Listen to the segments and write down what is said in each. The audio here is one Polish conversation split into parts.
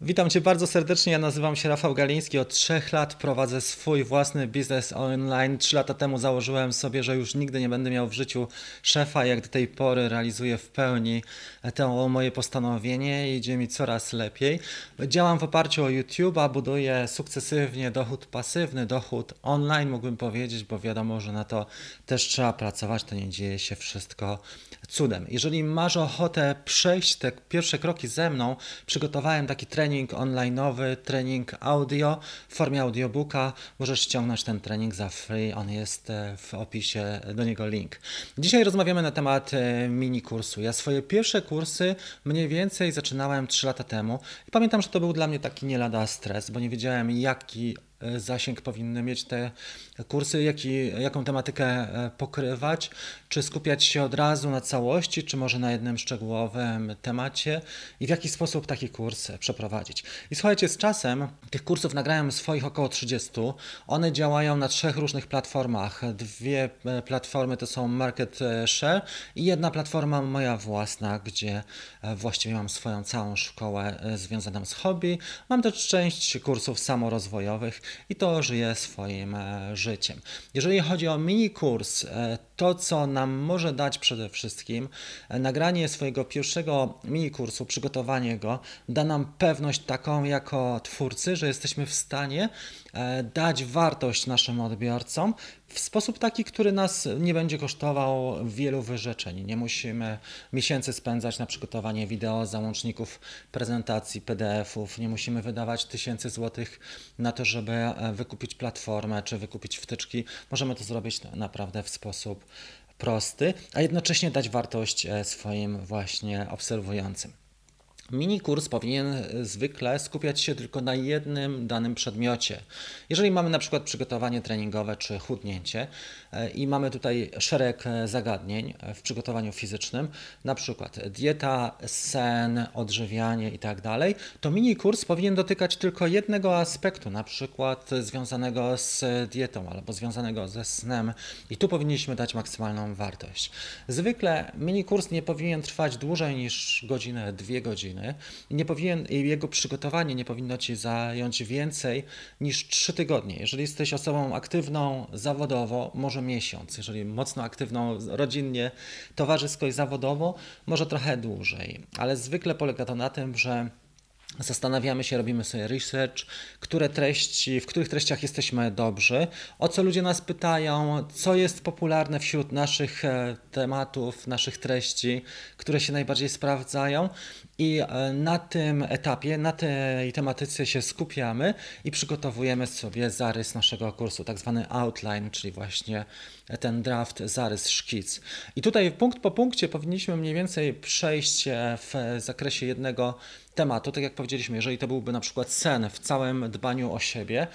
Witam Cię bardzo serdecznie. Ja nazywam się Rafał Galiński. Od trzech lat prowadzę swój własny biznes online. Trzy lata temu założyłem sobie, że już nigdy nie będę miał w życiu szefa. Jak do tej pory realizuję w pełni to moje postanowienie i idzie mi coraz lepiej. Działam w oparciu o YouTube'a, buduję sukcesywnie dochód pasywny, dochód online, mógłbym powiedzieć, bo wiadomo, że na to też trzeba pracować. To nie dzieje się wszystko cudem. Jeżeli masz ochotę przejść te pierwsze kroki ze mną, przygotowałem taki trening trening online'owy, trening audio w formie audiobooka. Możesz ściągnąć ten trening za free, on jest e, w opisie, do niego link. Dzisiaj rozmawiamy na temat e, mini kursu. Ja swoje pierwsze kursy mniej więcej zaczynałem 3 lata temu pamiętam, że to był dla mnie taki nie lada stres, bo nie wiedziałem jaki zasięg powinny mieć te kursy, jaki, jaką tematykę e, pokrywać, czy skupiać się od razu na całości, czy może na jednym szczegółowym temacie i w jaki sposób taki kurs przeprowadzić. I słuchajcie, z czasem tych kursów nagrałem swoich około 30. One działają na trzech różnych platformach. Dwie e, platformy to są Market Share i jedna platforma moja własna, gdzie właściwie mam swoją całą szkołę związaną z hobby. Mam też część kursów samorozwojowych i to żyje swoim e, życiem. Jeżeli chodzi o mini kurs, e, to co nam może dać przede wszystkim, e, nagranie swojego pierwszego mini kursu, przygotowanie go, da nam pewność taką jako twórcy, że jesteśmy w stanie dać wartość naszym odbiorcom w sposób taki, który nas nie będzie kosztował wielu wyrzeczeń. Nie musimy miesięcy spędzać na przygotowanie wideo, załączników, prezentacji, PDF-ów. Nie musimy wydawać tysięcy złotych na to, żeby e, wykupić platformę czy wykupić wtyczki. Możemy to zrobić naprawdę w sposób prosty, a jednocześnie dać wartość e, swoim właśnie obserwującym. Mini kurs powinien e, zwykle skupiać się tylko na jednym danym przedmiocie. Jeżeli mamy na przykład przygotowanie treningowe czy chudnięcie e, i mamy tutaj szereg e, zagadnień w przygotowaniu fizycznym, na przykład dieta, sen, odżywianie itd., tak to mini kurs powinien dotykać tylko jednego aspektu, na przykład związanego z dietą albo związanego ze snem i tu powinniśmy dać maksymalną wartość. Zwykle mini kurs nie powinien trwać dłużej niż godzinę, dwie godziny i nie powinien, jego przygotowanie nie powinno Ci zająć więcej niż 3 tygodnie. Jeżeli jesteś osobą aktywną zawodowo, może miesiąc. Jeżeli mocno aktywną rodzinnie, towarzysko i zawodowo, może trochę dłużej. Ale zwykle polega to na tym, że Zastanawiamy się, robimy sobie research, które treści, w których treściach jesteśmy dobrzy, o co ludzie nas pytają, co jest popularne wśród naszych e, tematów, naszych treści, które się najbardziej sprawdzają. I e, na tym etapie, na tej tematyce się skupiamy i przygotowujemy sobie zarys naszego kursu, tak zwany outline, czyli właśnie ten draft, zarys, szkic. I tutaj punkt po punkcie powinniśmy mniej więcej przejść e, w zakresie jednego tematu, tak jak powiedzieliśmy, jeżeli to byłby na przykład sen w całym dbaniu o siebie,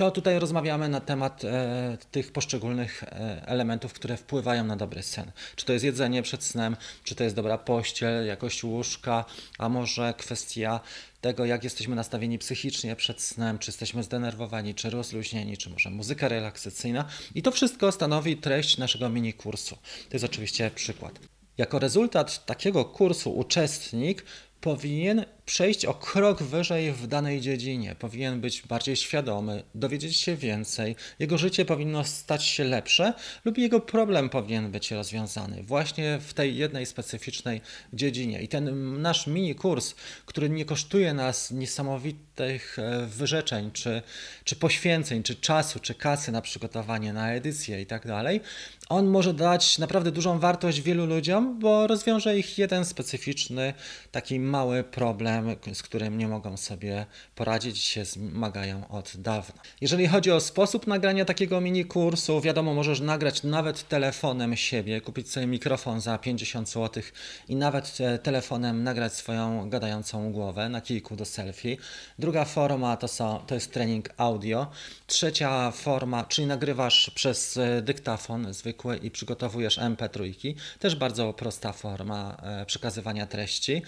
to tutaj rozmawiamy na temat e, tych poszczególnych e, elementów, które wpływają na dobry sen. Czy to jest jedzenie przed snem, czy to jest dobra pościel, jakość łóżka, a może kwestia tego, jak jesteśmy nastawieni psychicznie przed snem, czy jesteśmy zdenerwowani, czy rozluźnieni, czy może muzyka relaksacyjna. I to wszystko stanowi treść naszego mini kursu. To jest oczywiście przykład. Jako rezultat takiego kursu uczestnik powinien przejść o krok wyżej w danej dziedzinie, powinien być bardziej świadomy, dowiedzieć się więcej, jego życie powinno stać się lepsze lub jego problem powinien być rozwiązany właśnie w tej jednej specyficznej dziedzinie. I ten nasz mini kurs, który nie kosztuje nas niesamowitych e, wyrzeczeń, czy, czy poświęceń, czy czasu, czy kasy na przygotowanie, na edycję i tak dalej, on może dać naprawdę dużą wartość wielu ludziom, bo rozwiąże ich jeden specyficzny, taki mały problem z którym nie mogą sobie poradzić się zmagają od dawna. Jeżeli chodzi o sposób nagrania takiego mini kursu, wiadomo, możesz nagrać nawet telefonem siebie, kupić sobie mikrofon za 50 zł i nawet e, telefonem nagrać swoją gadającą głowę na kilku do selfie. Druga forma to, są, to jest trening audio. Trzecia forma, czyli nagrywasz przez e, dyktafon zwykły i przygotowujesz MP3. Też bardzo prosta forma e, przekazywania treści.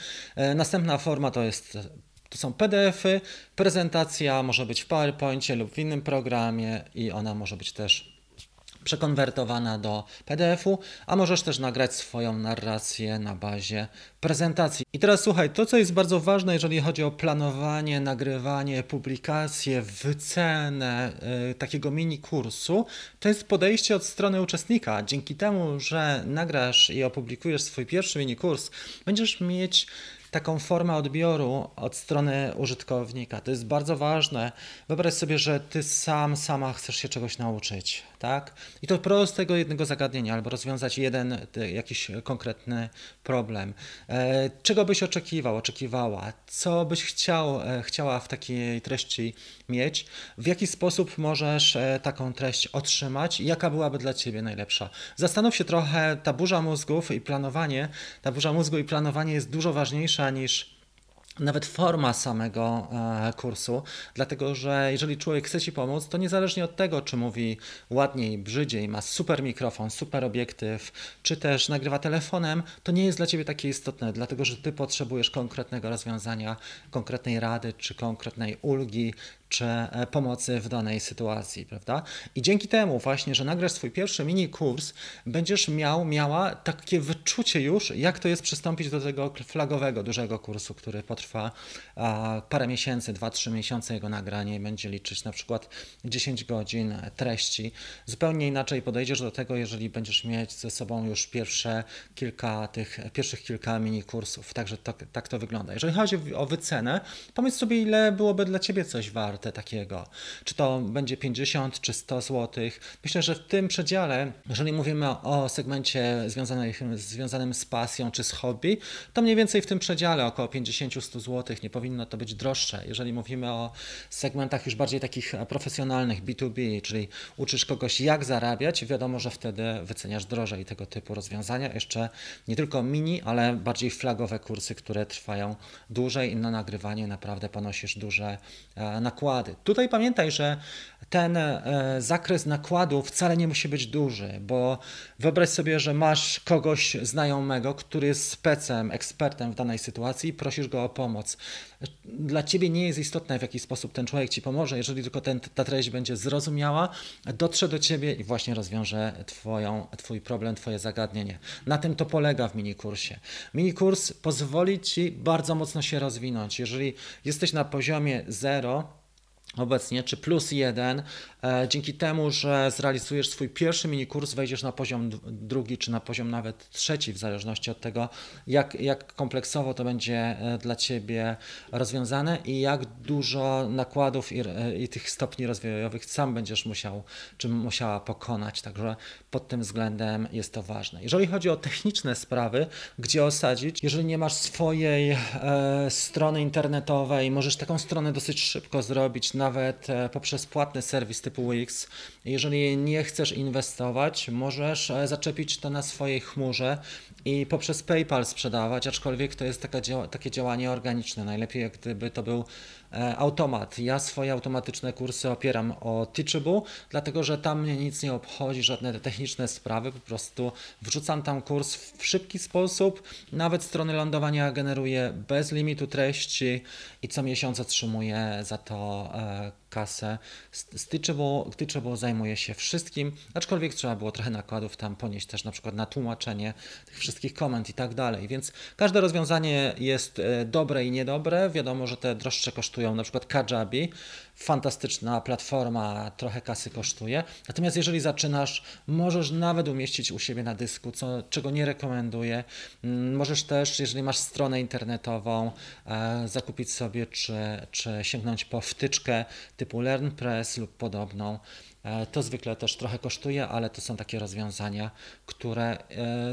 Następna forma to jest to są PDFy, prezentacja może być w PowerPoincie lub w innym programie i ona może być też przekonwertowana do PDF-u, a możesz też nagrać swoją narrację na bazie prezentacji. I teraz słuchaj, to co jest bardzo ważne, jeżeli chodzi o planowanie, nagrywanie, publikację, wycenę y, takiego mini kursu, to jest podejście od strony uczestnika. Dzięki temu, że nagrasz i opublikujesz swój pierwszy mini kurs, będziesz mieć taką formę odbioru od strony użytkownika. To jest bardzo ważne. Wyobraź sobie, że ty sam, sama chcesz się czegoś nauczyć, tak? I to prostego jednego zagadnienia, albo rozwiązać jeden jakiś konkretny problem. E, czego byś oczekiwał, oczekiwała? Co byś chciał, e, chciała w takiej treści mieć? W jaki sposób możesz e, taką treść otrzymać? Jaka byłaby dla ciebie najlepsza? Zastanów się trochę, ta burza mózgów i planowanie, ta burza mózgu i planowanie jest dużo ważniejsza niż nawet forma samego e, kursu, dlatego że jeżeli człowiek chce Ci pomóc, to niezależnie od tego, czy mówi ładniej, brzydziej, ma super mikrofon, super obiektyw, czy też nagrywa telefonem, to nie jest dla Ciebie takie istotne, dlatego że Ty potrzebujesz konkretnego rozwiązania, konkretnej rady, czy konkretnej ulgi, czy e, pomocy w danej sytuacji, prawda? I dzięki temu właśnie, że nagrasz swój pierwszy mini kurs, będziesz miał, miała takie wyczucie już, jak to jest przystąpić do tego flagowego, dużego kursu, który potrwa parę miesięcy, 2-3 miesiące jego nagranie i będzie liczyć na przykład 10 godzin treści. Zupełnie inaczej podejdziesz do tego, jeżeli będziesz mieć ze sobą już pierwsze kilka tych, pierwszych kilka mini kursów. Także to, tak to wygląda. Jeżeli chodzi o wycenę, pomyśl sobie, ile byłoby dla Ciebie coś warte warte takiego. Czy to będzie 50 czy 100 zł. Myślę, że w tym przedziale, jeżeli mówimy o segmencie związanym, związanym z pasją czy z hobby, to mniej więcej w tym przedziale około 50-100 zł nie powinno to być droższe. Jeżeli mówimy o segmentach już bardziej takich profesjonalnych, B2B, czyli uczysz kogoś jak zarabiać, wiadomo, że wtedy wyceniasz drożej tego typu rozwiązania. Jeszcze nie tylko mini, ale bardziej flagowe kursy, które trwają dłużej i na nagrywanie naprawdę ponosisz duże e, nakłady nakłady. Tutaj pamiętaj, że ten e, zakres nakładu wcale nie musi być duży, bo wyobraź sobie, że masz kogoś znajomego, który jest specem, ekspertem w danej sytuacji i prosisz go o pomoc. Dla ciebie nie jest istotne, w jaki sposób ten człowiek ci pomoże, jeżeli tylko ten, ta treść będzie zrozumiała, dotrze do ciebie i właśnie rozwiąże twoją, twój problem, twoje zagadnienie. Na tym to polega w minikursie. Minikurs pozwoli ci bardzo mocno się rozwinąć. Jeżeli jesteś na poziomie 0, obecnie, czy plus jeden, e, dzięki temu, że zrealizujesz swój pierwszy mini kurs, wejdziesz na poziom drugi, czy na poziom nawet trzeci, w zależności od tego, jak, jak kompleksowo to będzie e, dla Ciebie rozwiązane i jak dużo nakładów i, e, i tych stopni rozwojowych sam będziesz musiał, czy musiała pokonać. Także pod tym względem jest to ważne. Jeżeli chodzi o techniczne sprawy, gdzie osadzić, jeżeli nie masz swojej e, strony internetowej, możesz taką stronę dosyć szybko zrobić, nawet e, poprzez płatny serwis typu Wix. Jeżeli nie chcesz inwestować, możesz e, zaczepić to na swojej chmurze i poprzez PayPal sprzedawać, aczkolwiek to jest taka, takie działanie organiczne. Najlepiej, gdyby to był automat. Ja swoje automatyczne kursy opieram o Teachable, dlatego że tam mnie nic nie obchodzi, żadne techniczne sprawy, po prostu wrzucam tam kurs w szybki sposób, nawet strony lądowania generuję bez limitu treści i co miesiąc otrzymuję za to e, kasę. Stitchable, Stitchable zajmuje się wszystkim, aczkolwiek trzeba było trochę nakładów tam ponieść też na przykład na tłumaczenie tych wszystkich komend i tak dalej, więc każde rozwiązanie jest e, dobre i niedobre. Wiadomo, że te droższe kosztują na przykład Kajabi, fantastyczna platforma, trochę kasy kosztuje. Natomiast jeżeli zaczynasz, możesz nawet umieścić u siebie na dysku, co, czego nie rekomenduję. Mm, możesz też, jeżeli masz stronę internetową, e, zakupić sobie czy, czy sięgnąć po wtyczkę typu LearnPress lub podobną. E, to zwykle też trochę kosztuje, ale to są takie rozwiązania, które e,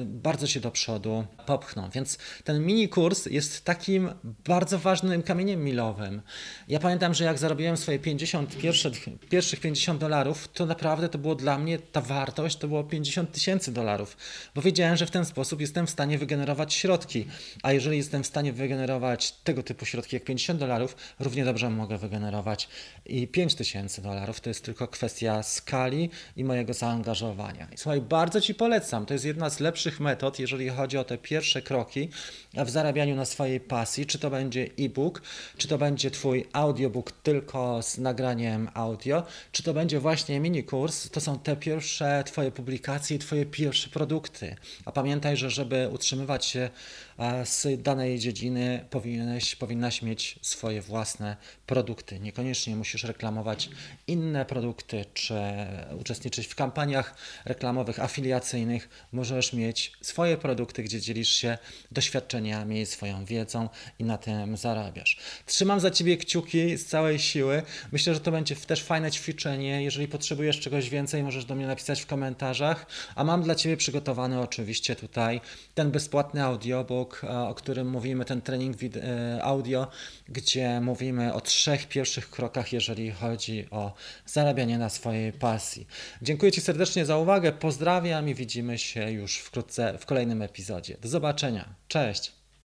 bardzo się do przodu popchną. Więc ten mini kurs jest takim bardzo ważnym kamieniem milowym. Ja pamiętam, że jak zarobiłem swoje 50, pierwsze, pierwszych 50 dolarów, to naprawdę to było dla mnie ta wartość to było 50 tysięcy dolarów, bo wiedziałem, że w ten sposób jestem w stanie wygenerować środki. A jeżeli jestem w stanie wygenerować tego typu środki jak 50 dolarów, równie dobrze mogę wygenerować i 5 tysięcy dolarów. To jest tylko kwestia skali i mojego zaangażowania. Słuchaj, bardzo Ci polecam. To jest jedna z lepszych metod, jeżeli chodzi o te pierwsze kroki w zarabianiu na swojej pasji. Czy to będzie e-book, czy to będzie Twój audiobook tylko z nagraniem audio, czy to będzie właśnie mini kurs. To są te pierwsze Twoje publikacje Twoje pierwsze produkty. A pamiętaj, że żeby utrzymywać się z danej dziedziny, powinieneś, powinnaś mieć swoje własne produkty. Niekoniecznie musisz reklamować inne produkty, czy uczestniczyć w kampaniach reklamowych, afiliacyjnych. Możesz mieć swoje produkty, gdzie dzielisz się doświadczeniami, swoją wiedzą i na tym zarabiasz. Trzymam za Ciebie kciuki z całej siły. Myślę, że to będzie też fajne ćwiczenie. Jeżeli potrzebujesz czegoś więcej, możesz do mnie napisać w komentarzach. A mam dla Ciebie przygotowany oczywiście tutaj ten bezpłatny audiobook, e, o którym mówimy, ten trening e, audio, gdzie mówimy o trzech pierwszych krokach, jeżeli chodzi o zarabianie na swojej pasji. Dziękuję Ci serdecznie za uwagę, pozdrawiam i widzimy się już wkrótce w kolejnym epizodzie. Do zobaczenia, cześć!